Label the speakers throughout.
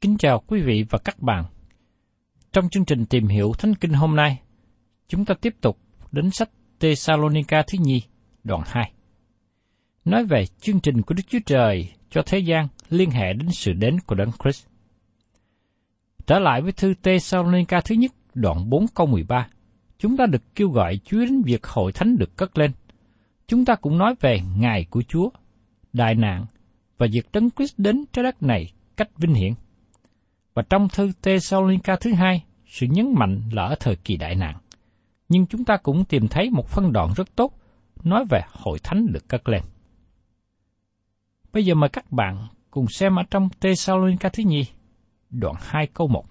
Speaker 1: Kính chào quý vị và các bạn. Trong chương trình tìm hiểu Thánh Kinh hôm nay, chúng ta tiếp tục đến sách Thessalonica thứ nhì, đoạn 2. Nói về chương trình của Đức Chúa Trời cho thế gian liên hệ đến sự đến của Đấng Christ. Trở lại với thư Thessalonica thứ nhất, đoạn 4 câu 13, chúng ta được kêu gọi Chúa đến việc hội thánh được cất lên. Chúng ta cũng nói về ngày của Chúa, đại nạn và việc Đấng Christ đến trái đất này cách vinh hiển. Và trong thư Thessalonica thứ hai, sự nhấn mạnh là ở thời kỳ đại nạn. Nhưng chúng ta cũng tìm thấy một phân đoạn rất tốt nói về hội thánh được cất lên. Bây giờ mời các bạn cùng xem ở trong Thessalonica thứ nhì, đoạn 2 câu 1.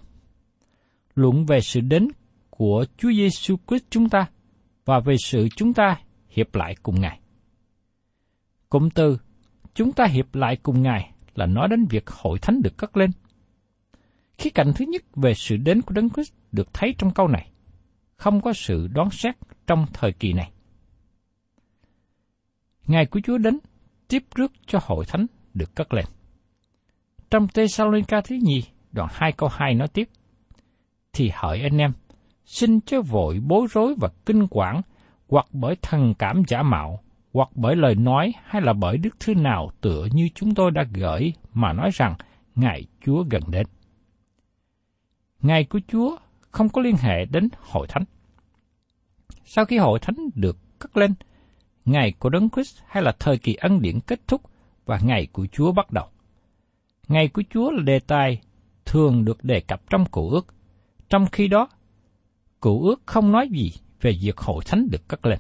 Speaker 1: Luận về sự đến của Chúa Giêsu Christ chúng ta và về sự chúng ta hiệp lại cùng Ngài. Cụm từ chúng ta hiệp lại cùng Ngài là nói đến việc hội thánh được cất lên. Khía cạnh thứ nhất về sự đến của Đấng Christ được thấy trong câu này, không có sự đoán xét trong thời kỳ này. Ngày của Chúa đến tiếp rước cho hội thánh được cất lên. Trong tê sa ca thứ nhì, đoạn 2 câu 2 nói tiếp, Thì hỡi anh em, xin chớ vội bối rối và kinh quản, hoặc bởi thần cảm giả mạo, hoặc bởi lời nói hay là bởi đức thứ nào tựa như chúng tôi đã gửi mà nói rằng ngài Chúa gần đến. Ngày của Chúa không có liên hệ đến hội thánh. Sau khi hội thánh được cất lên, ngày của Đấng Christ hay là thời kỳ ân điển kết thúc và ngày của Chúa bắt đầu. Ngày của Chúa là đề tài thường được đề cập trong cụ ước. Trong khi đó, cụ ước không nói gì về việc hội thánh được cất lên.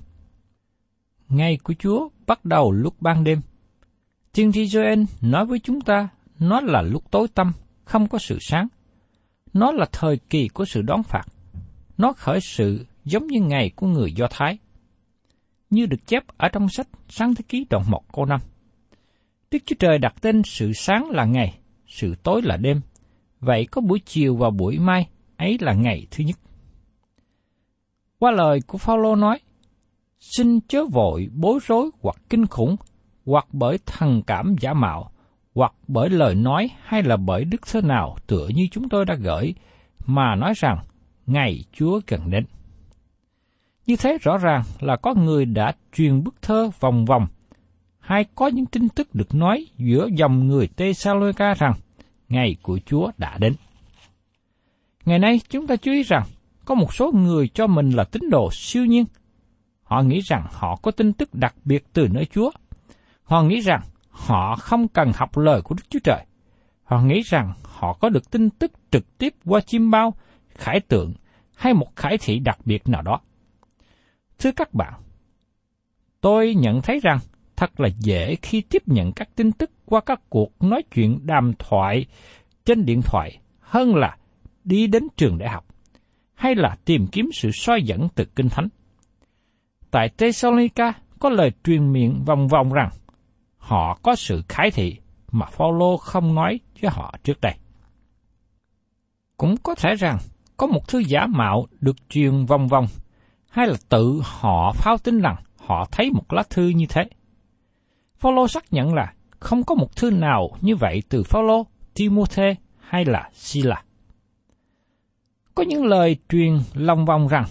Speaker 1: Ngày của Chúa bắt đầu lúc ban đêm. Tiên tri Joel nói với chúng ta, nó là lúc tối tăm, không có sự sáng. Nó là thời kỳ của sự đón phạt. Nó khởi sự giống như ngày của người Do Thái. Như được chép ở trong sách Sáng Thế Ký đoạn 1 câu 5. Đức Chúa Trời đặt tên sự sáng là ngày, sự tối là đêm. Vậy có buổi chiều và buổi mai, ấy là ngày thứ nhất. Qua lời của Phaolô nói, xin chớ vội bối rối hoặc kinh khủng, hoặc bởi thần cảm giả mạo, hoặc bởi lời nói hay là bởi đức thơ nào tựa như chúng tôi đã gửi, mà nói rằng ngày Chúa gần đến. Như thế rõ ràng là có người đã truyền bức thơ vòng vòng, hay có những tin tức được nói giữa dòng người Thessalonica rằng ngày của Chúa đã đến. Ngày nay chúng ta chú ý rằng có một số người cho mình là tín đồ siêu nhiên. Họ nghĩ rằng họ có tin tức đặc biệt từ nơi Chúa. Họ nghĩ rằng họ không cần học lời của Đức Chúa Trời. Họ nghĩ rằng họ có được tin tức trực tiếp qua chim bao, khải tượng hay một khải thị đặc biệt nào đó. Thưa các bạn, tôi nhận thấy rằng thật là dễ khi tiếp nhận các tin tức qua các cuộc nói chuyện đàm thoại trên điện thoại hơn là đi đến trường đại học hay là tìm kiếm sự soi dẫn từ Kinh Thánh. Tại Thessalonica có lời truyền miệng vòng vòng rằng họ có sự khái thị mà Phaolô không nói với họ trước đây. Cũng có thể rằng có một thứ giả mạo được truyền vòng vòng hay là tự họ phao tin rằng họ thấy một lá thư như thế. Phaolô xác nhận là không có một thư nào như vậy từ Phaolô, Timôthê hay là Sila. Có những lời truyền lòng vòng rằng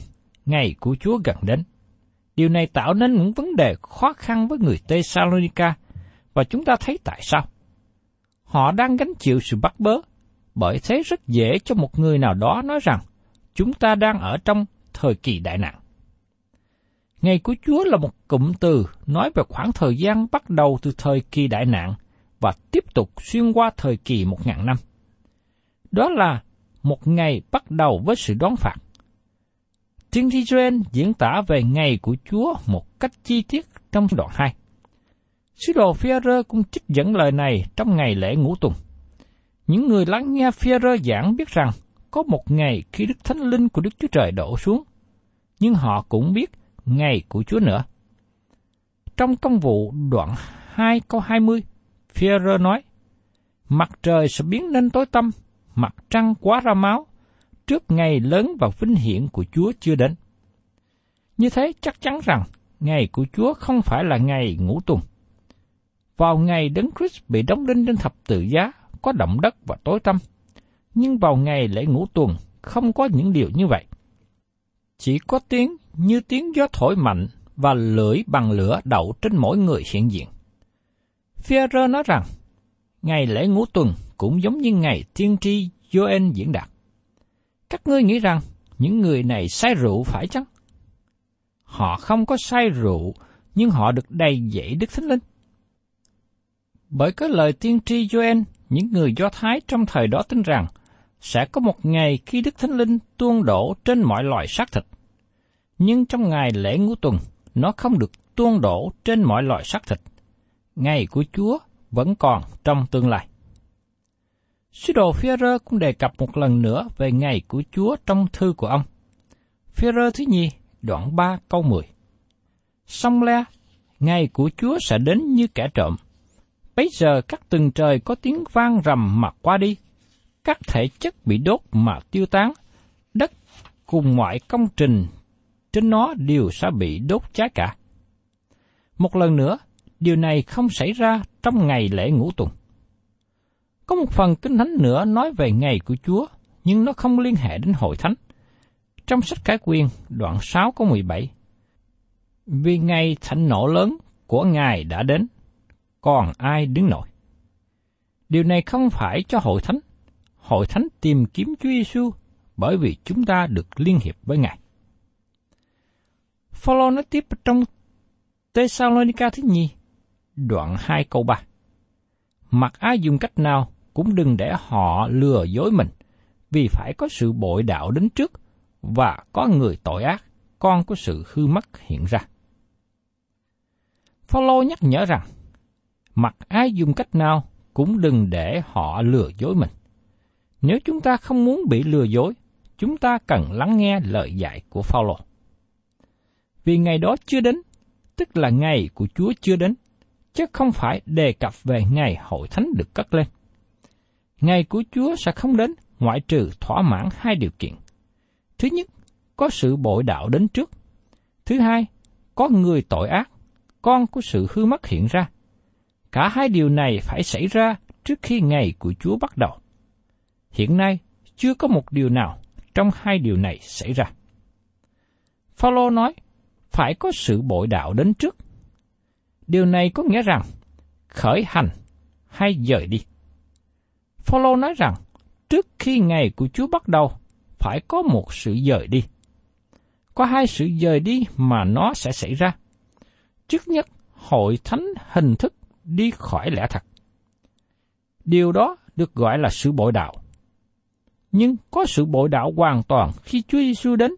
Speaker 1: ngày của Chúa gần đến. Điều này tạo nên những vấn đề khó khăn với người Thessalonica và chúng ta thấy tại sao. Họ đang gánh chịu sự bắt bớ, bởi thế rất dễ cho một người nào đó nói rằng chúng ta đang ở trong thời kỳ đại nạn. Ngày của Chúa là một cụm từ nói về khoảng thời gian bắt đầu từ thời kỳ đại nạn và tiếp tục xuyên qua thời kỳ một ngàn năm. Đó là một ngày bắt đầu với sự đón phạt. Tiên tri Joel diễn tả về ngày của Chúa một cách chi tiết trong đoạn 2. Sứ đồ Führer cũng trích dẫn lời này trong ngày lễ ngũ tuần. Những người lắng nghe Führer giảng biết rằng có một ngày khi Đức Thánh Linh của Đức Chúa Trời đổ xuống, nhưng họ cũng biết ngày của Chúa nữa. Trong công vụ đoạn 2 câu 20, Führer nói, Mặt trời sẽ biến nên tối tăm, mặt trăng quá ra máu, trước ngày lớn và vinh hiển của Chúa chưa đến. Như thế chắc chắn rằng ngày của Chúa không phải là ngày ngũ tuần. Vào ngày Đấng Christ bị đóng đinh trên thập tự giá có động đất và tối tăm, nhưng vào ngày lễ ngũ tuần không có những điều như vậy. Chỉ có tiếng như tiếng gió thổi mạnh và lưỡi bằng lửa đậu trên mỗi người hiện diện. Führer nói rằng, ngày lễ ngũ tuần cũng giống như ngày tiên tri Joel diễn đạt. Các ngươi nghĩ rằng những người này say rượu phải chăng? Họ không có say rượu, nhưng họ được đầy dẫy Đức Thánh Linh. Bởi có lời tiên tri Joel, những người Do Thái trong thời đó tin rằng sẽ có một ngày khi Đức Thánh Linh tuôn đổ trên mọi loài xác thịt. Nhưng trong ngày lễ ngũ tuần, nó không được tuôn đổ trên mọi loài xác thịt. Ngày của Chúa vẫn còn trong tương lai. Sứ đồ Führer cũng đề cập một lần nữa về ngày của Chúa trong thư của ông. Führer thứ nhì, đoạn 3 câu 10. Xong le, ngày của Chúa sẽ đến như kẻ trộm. Bây giờ các tầng trời có tiếng vang rầm mà qua đi, các thể chất bị đốt mà tiêu tán, đất cùng mọi công trình trên nó đều sẽ bị đốt cháy cả. Một lần nữa, điều này không xảy ra trong ngày lễ ngũ tuần. Có một phần kinh thánh nữa nói về ngày của Chúa, nhưng nó không liên hệ đến hội thánh. Trong sách Cái quyên đoạn 6 có 17, Vì ngày thánh nổ lớn của Ngài đã đến, còn ai đứng nổi? Điều này không phải cho hội thánh. Hội thánh tìm kiếm Chúa Giêsu bởi vì chúng ta được liên hiệp với Ngài. Phaolô nói tiếp trong Thessalonica thứ nhì, đoạn 2 câu 3. Mặc ai dùng cách nào cũng đừng để họ lừa dối mình, vì phải có sự bội đạo đến trước và có người tội ác, con của sự hư mất hiện ra. Phaolô nhắc nhở rằng, mặc ai dùng cách nào cũng đừng để họ lừa dối mình. Nếu chúng ta không muốn bị lừa dối, chúng ta cần lắng nghe lời dạy của Phaolô. Vì ngày đó chưa đến, tức là ngày của Chúa chưa đến, chứ không phải đề cập về ngày hội thánh được cất lên. Ngày của Chúa sẽ không đến ngoại trừ thỏa mãn hai điều kiện. Thứ nhất, có sự bội đạo đến trước. Thứ hai, có người tội ác, con của sự hư mất hiện ra. Cả hai điều này phải xảy ra trước khi ngày của Chúa bắt đầu. Hiện nay, chưa có một điều nào trong hai điều này xảy ra. Phaolô nói, phải có sự bội đạo đến trước. Điều này có nghĩa rằng khởi hành hay dời đi. Phaolô nói rằng trước khi ngày của Chúa bắt đầu, phải có một sự dời đi. Có hai sự dời đi mà nó sẽ xảy ra. Trước nhất, hội thánh hình thức đi khỏi lẽ thật. Điều đó được gọi là sự bội đạo. Nhưng có sự bội đạo hoàn toàn khi Chúa Giêsu đến.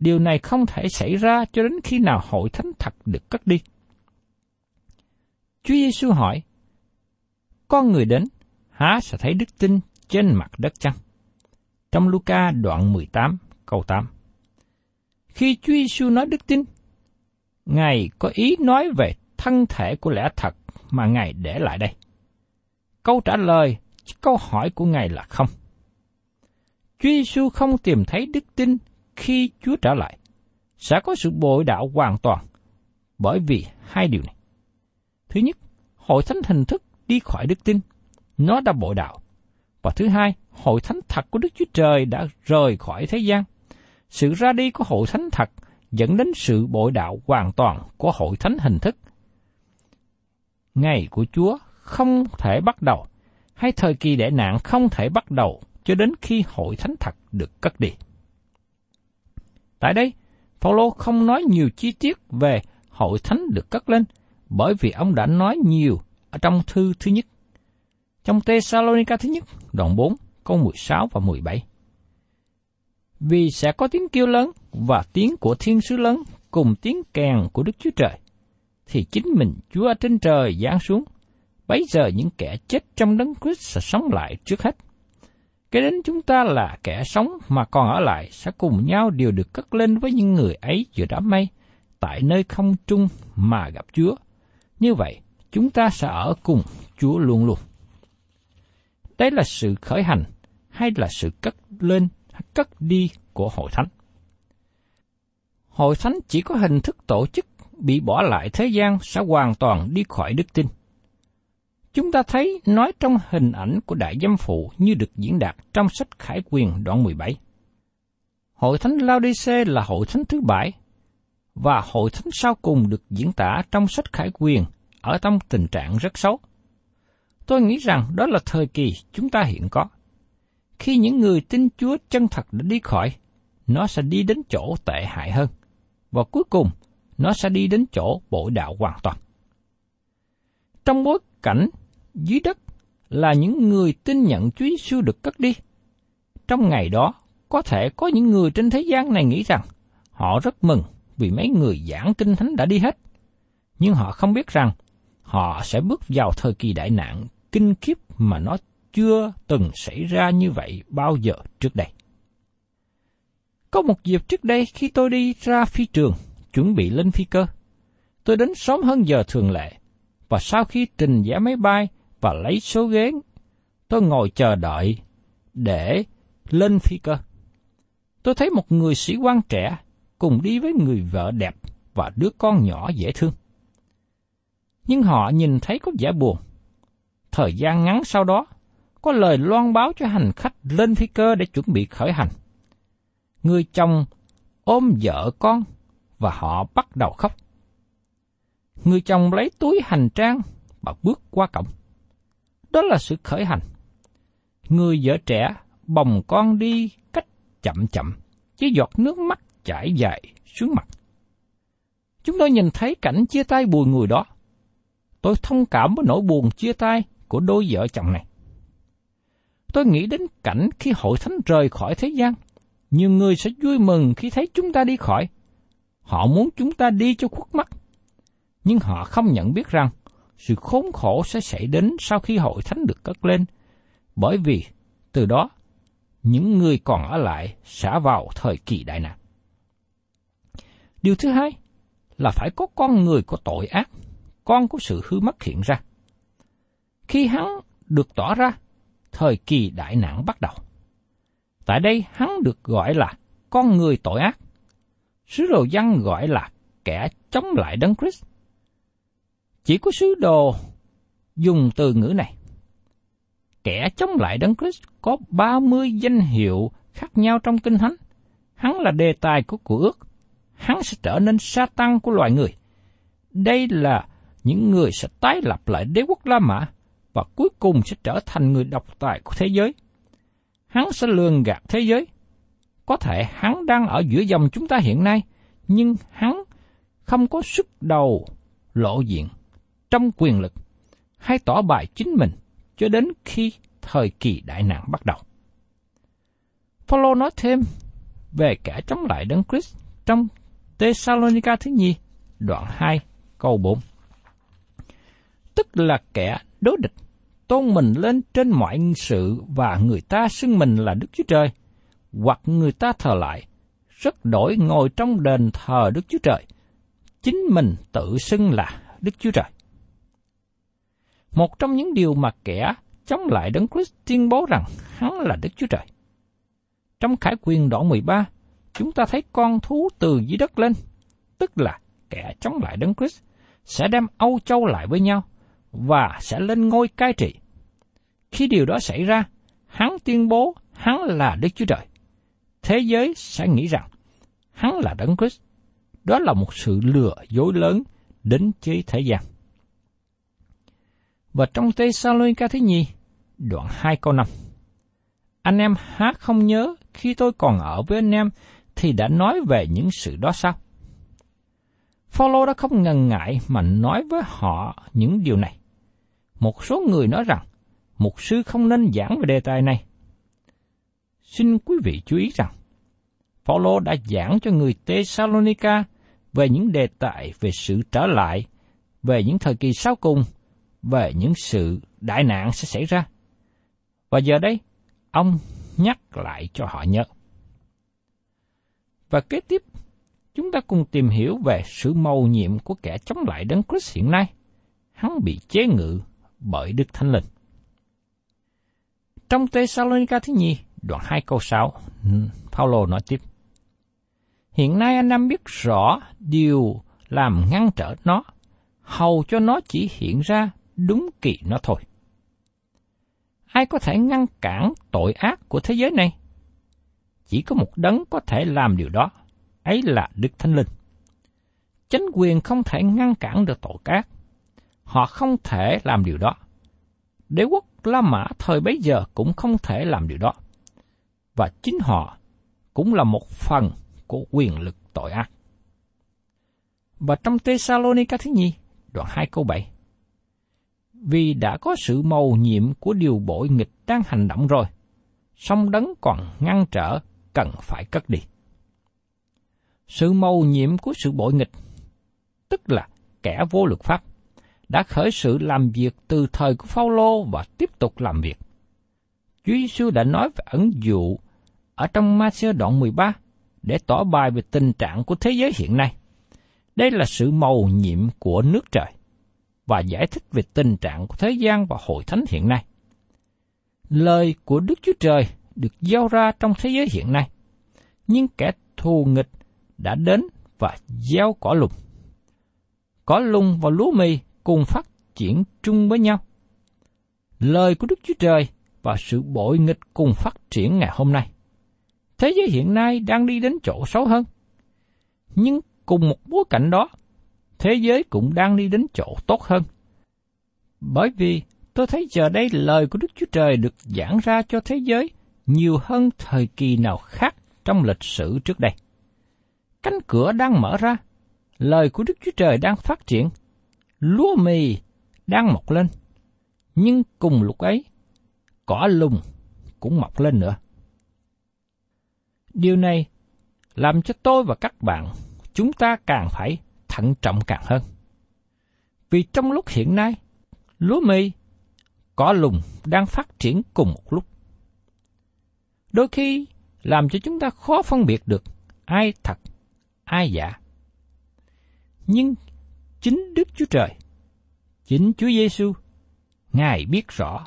Speaker 1: Điều này không thể xảy ra cho đến khi nào hội thánh thật được cất đi. Chúa Giêsu hỏi, con người đến, há sẽ thấy đức tin trên mặt đất chăng? Trong Luca đoạn 18 câu 8 Khi Chúa Giêsu nói đức tin, Ngài có ý nói về thân thể của lẽ thật mà Ngài để lại đây. Câu trả lời câu hỏi của Ngài là không. Chúa Giêsu không tìm thấy đức tin khi Chúa trở lại. Sẽ có sự bội đạo hoàn toàn bởi vì hai điều này. Thứ nhất, hội thánh hình thức đi khỏi đức tin. Nó đã bội đạo. Và thứ hai, hội thánh thật của Đức Chúa Trời đã rời khỏi thế gian. Sự ra đi của hội thánh thật dẫn đến sự bội đạo hoàn toàn của hội thánh hình thức. Ngày của Chúa không thể bắt đầu, hay thời kỳ đại nạn không thể bắt đầu cho đến khi hội thánh thật được cất đi. Tại đây, Phaolô không nói nhiều chi tiết về hội thánh được cất lên, bởi vì ông đã nói nhiều ở trong thư thứ nhất. Trong Thessalonica thứ nhất, đoạn 4, câu 16 và 17. Vì sẽ có tiếng kêu lớn và tiếng của thiên sứ lớn cùng tiếng kèn của Đức Chúa Trời, thì chính mình Chúa ở trên trời giáng xuống. Bấy giờ những kẻ chết trong đấng Christ sẽ sống lại trước hết. Cái đến chúng ta là kẻ sống mà còn ở lại sẽ cùng nhau đều được cất lên với những người ấy giữa đám mây, tại nơi không trung mà gặp Chúa. Như vậy, chúng ta sẽ ở cùng Chúa luôn luôn. Đây là sự khởi hành hay là sự cất lên, cất đi của hội thánh. Hội thánh chỉ có hình thức tổ chức bị bỏ lại thế gian sẽ hoàn toàn đi khỏi đức tin. Chúng ta thấy nói trong hình ảnh của đại giám phụ như được diễn đạt trong sách Khải Quyền đoạn 17. Hội thánh Laodice là hội thánh thứ bảy, và hội thánh sau cùng được diễn tả trong sách Khải Quyền ở trong tình trạng rất xấu. Tôi nghĩ rằng đó là thời kỳ chúng ta hiện có. Khi những người tin Chúa chân thật đã đi khỏi, nó sẽ đi đến chỗ tệ hại hơn. Và cuối cùng, nó sẽ đi đến chỗ bội đạo hoàn toàn. Trong bối cảnh dưới đất là những người tin nhận Chúa Giêsu được cất đi. Trong ngày đó, có thể có những người trên thế gian này nghĩ rằng họ rất mừng vì mấy người giảng kinh thánh đã đi hết. Nhưng họ không biết rằng họ sẽ bước vào thời kỳ đại nạn kinh khiếp mà nó chưa từng xảy ra như vậy bao giờ trước đây. Có một dịp trước đây khi tôi đi ra phi trường, chuẩn bị lên phi cơ, tôi đến sớm hơn giờ thường lệ, và sau khi trình giá máy bay và lấy số ghế, tôi ngồi chờ đợi để lên phi cơ. Tôi thấy một người sĩ quan trẻ cùng đi với người vợ đẹp và đứa con nhỏ dễ thương. Nhưng họ nhìn thấy có vẻ buồn. Thời gian ngắn sau đó, có lời loan báo cho hành khách lên phi cơ để chuẩn bị khởi hành. Người chồng ôm vợ con và họ bắt đầu khóc. Người chồng lấy túi hành trang và bước qua cổng. Đó là sự khởi hành. Người vợ trẻ bồng con đi cách chậm chậm, với giọt nước mắt chảy dài xuống mặt. Chúng tôi nhìn thấy cảnh chia tay bùi người đó. Tôi thông cảm với nỗi buồn chia tay của đôi vợ chồng này. Tôi nghĩ đến cảnh khi hội thánh rời khỏi thế gian. Nhiều người sẽ vui mừng khi thấy chúng ta đi khỏi. Họ muốn chúng ta đi cho khuất mắt. Nhưng họ không nhận biết rằng sự khốn khổ sẽ xảy đến sau khi hội thánh được cất lên. Bởi vì từ đó, những người còn ở lại sẽ vào thời kỳ đại nạn. Điều thứ hai là phải có con người có tội ác, con của sự hư mất hiện ra. Khi hắn được tỏ ra, thời kỳ đại nạn bắt đầu. Tại đây hắn được gọi là con người tội ác. Sứ đồ văn gọi là kẻ chống lại Đấng Christ. Chỉ có sứ đồ dùng từ ngữ này. Kẻ chống lại Đấng Christ có 30 danh hiệu khác nhau trong Kinh Thánh. Hắn là đề tài của cựu ước. Hắn sẽ trở nên sa tăng của loài người. Đây là những người sẽ tái lập lại đế quốc La Mã và cuối cùng sẽ trở thành người độc tài của thế giới. Hắn sẽ lường gạt thế giới có thể hắn đang ở giữa dòng chúng ta hiện nay, nhưng hắn không có sức đầu lộ diện trong quyền lực hay tỏ bài chính mình cho đến khi thời kỳ đại nạn bắt đầu. Paulo nói thêm về kẻ chống lại Đấng Christ trong Thessalonica thứ nhì, đoạn 2, câu 4. Tức là kẻ đối địch, tôn mình lên trên mọi sự và người ta xưng mình là Đức Chúa Trời, hoặc người ta thờ lại, rất đổi ngồi trong đền thờ Đức Chúa Trời, chính mình tự xưng là Đức Chúa Trời. Một trong những điều mà kẻ chống lại Đấng Christ tuyên bố rằng hắn là Đức Chúa Trời. Trong Khải quyền đoạn 13, chúng ta thấy con thú từ dưới đất lên, tức là kẻ chống lại Đấng Christ sẽ đem Âu Châu lại với nhau và sẽ lên ngôi cai trị. Khi điều đó xảy ra, hắn tuyên bố hắn là Đức Chúa Trời. Thế giới sẽ nghĩ rằng hắn là Đấng Christ. Đó là một sự lừa dối lớn đến chế thế gian. Và trong Tê Sa Lôi ca thứ nhì, đoạn 2 câu 5. Anh em há không nhớ khi tôi còn ở với anh em thì đã nói về những sự đó sao? Phaolô đã không ngần ngại mà nói với họ những điều này. Một số người nói rằng, mục sư không nên giảng về đề tài này. Xin quý vị chú ý rằng, Phaolô đã giảng cho người Thessalonica về những đề tài về sự trở lại, về những thời kỳ sau cùng, về những sự đại nạn sẽ xảy ra. Và giờ đây, ông nhắc lại cho họ nhớ. Và kế tiếp, chúng ta cùng tìm hiểu về sự mầu nhiệm của kẻ chống lại Đấng Christ hiện nay. Hắn bị chế ngự bởi Đức Thánh Linh. Trong Thessalonica thứ nhì, đoạn 2 câu 6, Paulo nói tiếp. Hiện nay anh em biết rõ điều làm ngăn trở nó, hầu cho nó chỉ hiện ra đúng kỳ nó thôi. Ai có thể ngăn cản tội ác của thế giới này? Chỉ có một đấng có thể làm điều đó, ấy là Đức Thánh Linh. Chánh quyền không thể ngăn cản được tội ác. Họ không thể làm điều đó. Đế quốc La Mã thời bấy giờ cũng không thể làm điều đó. Và chính họ cũng là một phần của quyền lực tội ác. Và trong Thessalonica thứ nhì, đoạn 2 câu 7. Vì đã có sự mầu nhiệm của điều bội nghịch đang hành động rồi, song đấng còn ngăn trở cần phải cất đi. Sự mầu nhiệm của sự bội nghịch, tức là kẻ vô luật pháp, đã khởi sự làm việc từ thời của Phaolô và tiếp tục làm việc. Chúa Giêsu đã nói về ẩn dụ ở trong Ma-sơ đoạn 13 để tỏ bài về tình trạng của thế giới hiện nay. Đây là sự màu nhiệm của nước trời và giải thích về tình trạng của thế gian và hội thánh hiện nay. Lời của Đức Chúa Trời được giao ra trong thế giới hiện nay, nhưng kẻ thù nghịch đã đến và gieo cỏ lùng. Cỏ lùng và lúa mì cùng phát triển chung với nhau. Lời của Đức Chúa Trời và sự bội nghịch cùng phát triển ngày hôm nay. Thế giới hiện nay đang đi đến chỗ xấu hơn. Nhưng cùng một bối cảnh đó, thế giới cũng đang đi đến chỗ tốt hơn. Bởi vì tôi thấy giờ đây lời của Đức Chúa Trời được giảng ra cho thế giới nhiều hơn thời kỳ nào khác trong lịch sử trước đây. Cánh cửa đang mở ra, lời của Đức Chúa Trời đang phát triển, lúa mì đang mọc lên, nhưng cùng lúc ấy, cỏ lùng cũng mọc lên nữa. Điều này làm cho tôi và các bạn chúng ta càng phải thận trọng càng hơn. Vì trong lúc hiện nay, lúa mì, cỏ lùng đang phát triển cùng một lúc. Đôi khi làm cho chúng ta khó phân biệt được ai thật, ai giả. Nhưng chính Đức Chúa Trời, chính Chúa Giêsu, Ngài biết rõ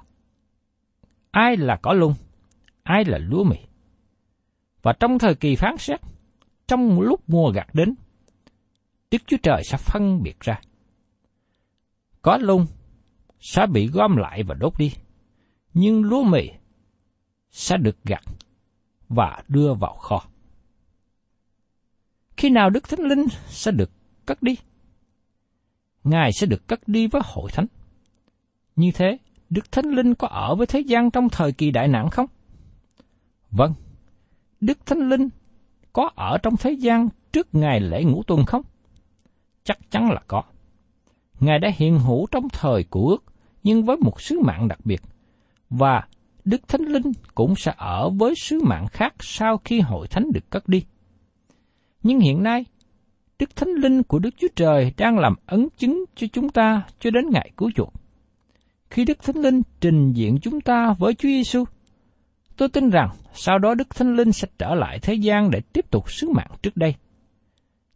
Speaker 1: ai là cỏ lùng, ai là lúa mì. Và trong thời kỳ phán xét, trong lúc mùa gặt đến, Đức Chúa Trời sẽ phân biệt ra. Có lung sẽ bị gom lại và đốt đi, nhưng lúa mì sẽ được gặt và đưa vào kho. Khi nào Đức Thánh Linh sẽ được cất đi? Ngài sẽ được cất đi với hội thánh. Như thế, Đức Thánh Linh có ở với thế gian trong thời kỳ đại nạn không? Vâng, Đức Thánh Linh có ở trong thế gian trước ngày lễ ngũ tuần không? Chắc chắn là có. Ngài đã hiện hữu trong thời của ước, nhưng với một sứ mạng đặc biệt. Và Đức Thánh Linh cũng sẽ ở với sứ mạng khác sau khi hội thánh được cất đi. Nhưng hiện nay, Đức Thánh Linh của Đức Chúa Trời đang làm ấn chứng cho chúng ta cho đến ngày cứu chuộc. Khi Đức Thánh Linh trình diện chúng ta với Chúa Giêsu, tôi tin rằng sau đó Đức Thánh Linh sẽ trở lại thế gian để tiếp tục sứ mạng trước đây.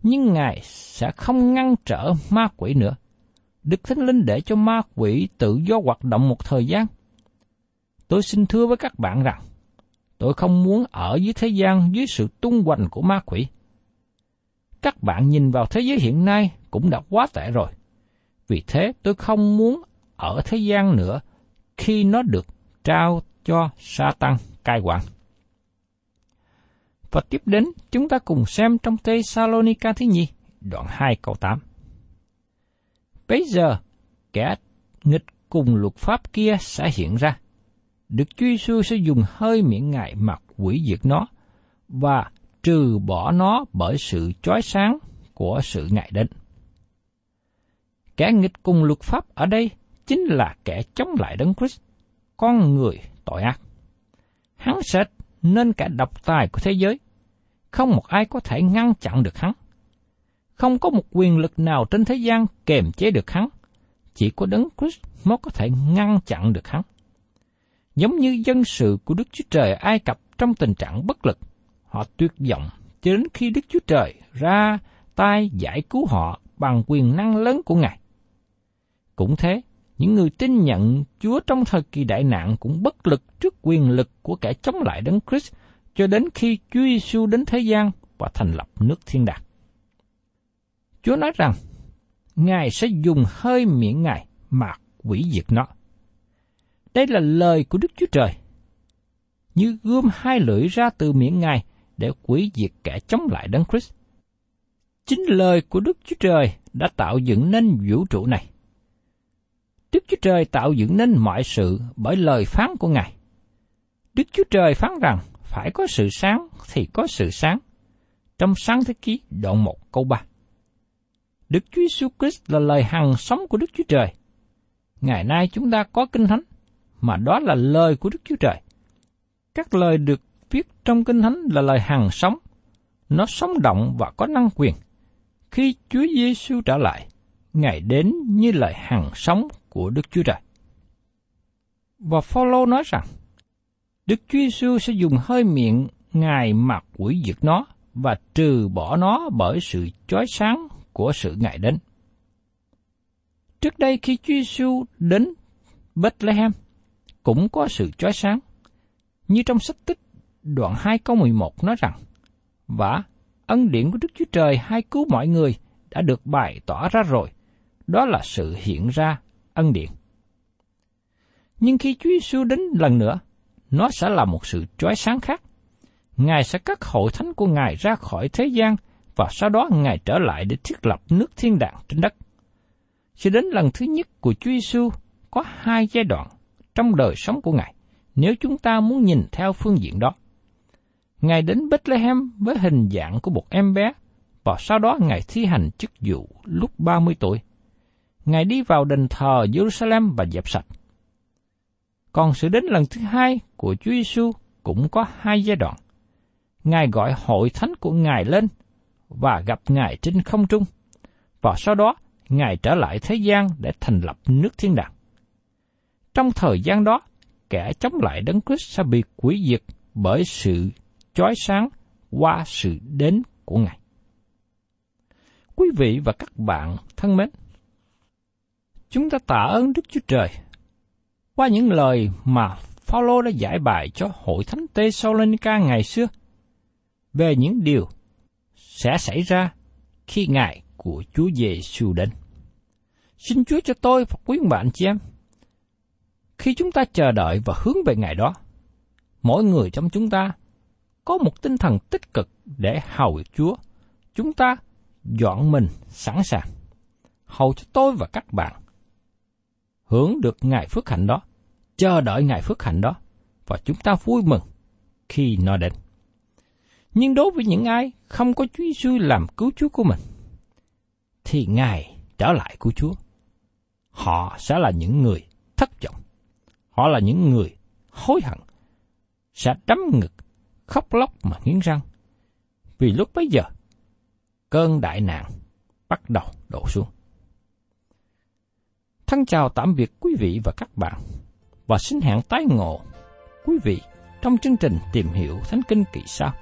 Speaker 1: Nhưng Ngài sẽ không ngăn trở ma quỷ nữa. Đức Thánh Linh để cho ma quỷ tự do hoạt động một thời gian. Tôi xin thưa với các bạn rằng, tôi không muốn ở dưới thế gian dưới sự tung hoành của ma quỷ các bạn nhìn vào thế giới hiện nay cũng đã quá tệ rồi. Vì thế tôi không muốn ở thế gian nữa khi nó được trao cho sa tăng cai quản. Và tiếp đến chúng ta cùng xem trong Tê Salonica thứ nhì, đoạn 2 câu 8. Bây giờ, kẻ nghịch cùng luật pháp kia sẽ hiện ra. Đức Chúa Giêsu sẽ dùng hơi miệng Ngài mặc quỷ diệt nó, và trừ bỏ nó bởi sự chói sáng của sự ngại đến. Kẻ nghịch cùng luật pháp ở đây chính là kẻ chống lại Đấng Christ, con người tội ác. Hắn sẽ nên cả độc tài của thế giới, không một ai có thể ngăn chặn được hắn. Không có một quyền lực nào trên thế gian kềm chế được hắn, chỉ có Đấng Christ mới có thể ngăn chặn được hắn. Giống như dân sự của Đức Chúa Trời Ai Cập trong tình trạng bất lực, Họ tuyệt vọng cho đến khi Đức Chúa Trời ra tay giải cứu họ bằng quyền năng lớn của Ngài. Cũng thế, những người tin nhận Chúa trong thời kỳ đại nạn cũng bất lực trước quyền lực của kẻ chống lại Đấng Christ cho đến khi Chúa Giêsu đến thế gian và thành lập nước thiên đàng. Chúa nói rằng, Ngài sẽ dùng hơi miệng Ngài mà quỷ diệt nó. Đây là lời của Đức Chúa Trời. Như gươm hai lưỡi ra từ miệng Ngài để quỷ diệt kẻ chống lại Đấng Christ. Chính lời của Đức Chúa Trời đã tạo dựng nên vũ trụ này. Đức Chúa Trời tạo dựng nên mọi sự bởi lời phán của Ngài. Đức Chúa Trời phán rằng phải có sự sáng thì có sự sáng. Trong sáng thế ký đoạn 1 câu 3. Đức Chúa Jesus Christ là lời hằng sống của Đức Chúa Trời. Ngày nay chúng ta có kinh thánh, mà đó là lời của Đức Chúa Trời. Các lời được viết trong Kinh Thánh là lời hằng sống. Nó sống động và có năng quyền. Khi Chúa Giêsu trở lại, Ngài đến như lời hằng sống của Đức Chúa Trời. Và Phaolô nói rằng, Đức Chúa Giêsu sẽ dùng hơi miệng Ngài mặc quỷ diệt nó và trừ bỏ nó bởi sự chói sáng của sự Ngài đến. Trước đây khi Chúa Giêsu đến Bethlehem, cũng có sự chói sáng. Như trong sách tích đoạn 2 câu 11 nói rằng, Và ân điển của Đức Chúa Trời hay cứu mọi người đã được bày tỏ ra rồi, đó là sự hiện ra ân điện. Nhưng khi Chúa Giêsu đến lần nữa, nó sẽ là một sự chói sáng khác. Ngài sẽ cắt hội thánh của Ngài ra khỏi thế gian và sau đó Ngài trở lại để thiết lập nước thiên đàng trên đất. Cho đến lần thứ nhất của Chúa Giêsu có hai giai đoạn trong đời sống của Ngài, nếu chúng ta muốn nhìn theo phương diện đó. Ngài đến Bethlehem với hình dạng của một em bé, và sau đó Ngài thi hành chức vụ lúc 30 tuổi. Ngài đi vào đền thờ Jerusalem và dẹp sạch. Còn sự đến lần thứ hai của Chúa Giêsu cũng có hai giai đoạn. Ngài gọi hội thánh của Ngài lên và gặp Ngài trên không trung, và sau đó Ngài trở lại thế gian để thành lập nước thiên đàng. Trong thời gian đó, kẻ chống lại Đấng Christ sẽ bị quỷ diệt bởi sự chói sáng qua sự đến của Ngài. Quý vị và các bạn thân mến, chúng ta tạ ơn Đức Chúa Trời qua những lời mà Phaolô đã giải bài cho hội thánh Thessalonica ngày xưa về những điều sẽ xảy ra khi ngày của Chúa Giêsu đến. Xin Chúa cho tôi và quý bạn chị em, khi chúng ta chờ đợi và hướng về ngày đó, mỗi người trong chúng ta có một tinh thần tích cực để hầu việc Chúa, chúng ta dọn mình sẵn sàng, hầu cho tôi và các bạn hưởng được ngày phước hạnh đó, chờ đợi ngày phước hạnh đó, và chúng ta vui mừng khi nó đến. Nhưng đối với những ai không có Chúa Giêsu làm cứu Chúa của mình, thì Ngài trở lại cứu Chúa. Họ sẽ là những người thất vọng. Họ là những người hối hận, sẽ đấm ngực, khóc lóc mà nghiến răng. Vì lúc bấy giờ, cơn đại nạn bắt đầu đổ xuống. Thân chào tạm biệt quý vị và các bạn và xin hẹn tái ngộ quý vị trong chương trình tìm hiểu Thánh Kinh kỳ sau.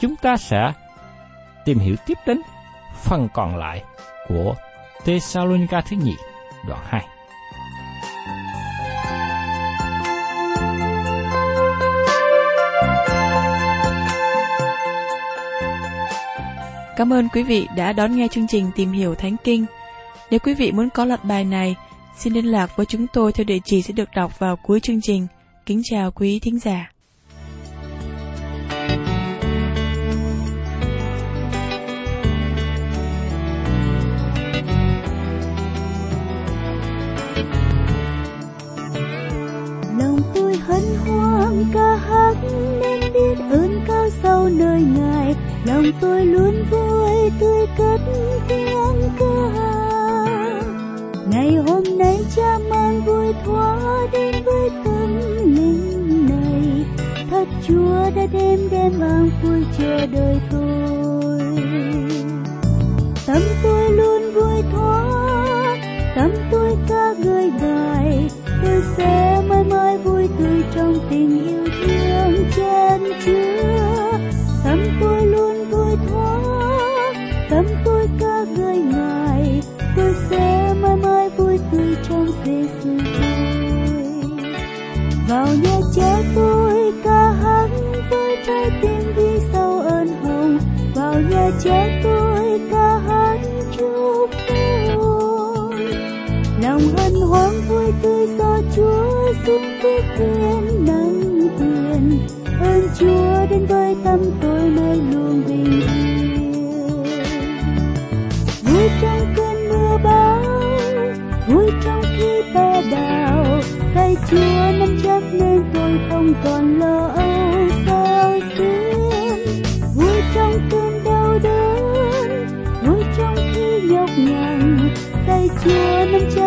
Speaker 1: Chúng ta sẽ tìm hiểu tiếp đến phần còn lại của Thessalonica thứ nhì đoạn 2.
Speaker 2: Cảm ơn quý vị đã đón nghe chương trình Tìm hiểu Thánh Kinh. Nếu quý vị muốn có loạt bài này, xin liên lạc với chúng tôi theo địa chỉ sẽ được đọc vào cuối chương trình. Kính chào quý thính giả.
Speaker 3: lòng tôi hân hoan, ca hát nên biết ơn cao sâu nơi ngài lòng tôi luôn vui, tươi cất, tiếng ca ngày hôm nay cha mang vui thoa đến với tâm linh này. Thật chúa đã đem đem an vui chờ đời tôi. Tâm tôi luôn vui thoa tâm tôi ca người ngài. Tôi sẽ mãi mãi vui tươi trong tình yêu thương chân chúa che tôi ca hát chúc tôi lòng hân hoan vui tươi do Chúa giúp tôi thiên nắng quyền ơn Chúa đến với tâm tôi nơi luôn bình yên. Vui trong cơn mưa bão, vui trong khi ta đào. Tay Chúa nắm chắc nên tôi không còn lo 我们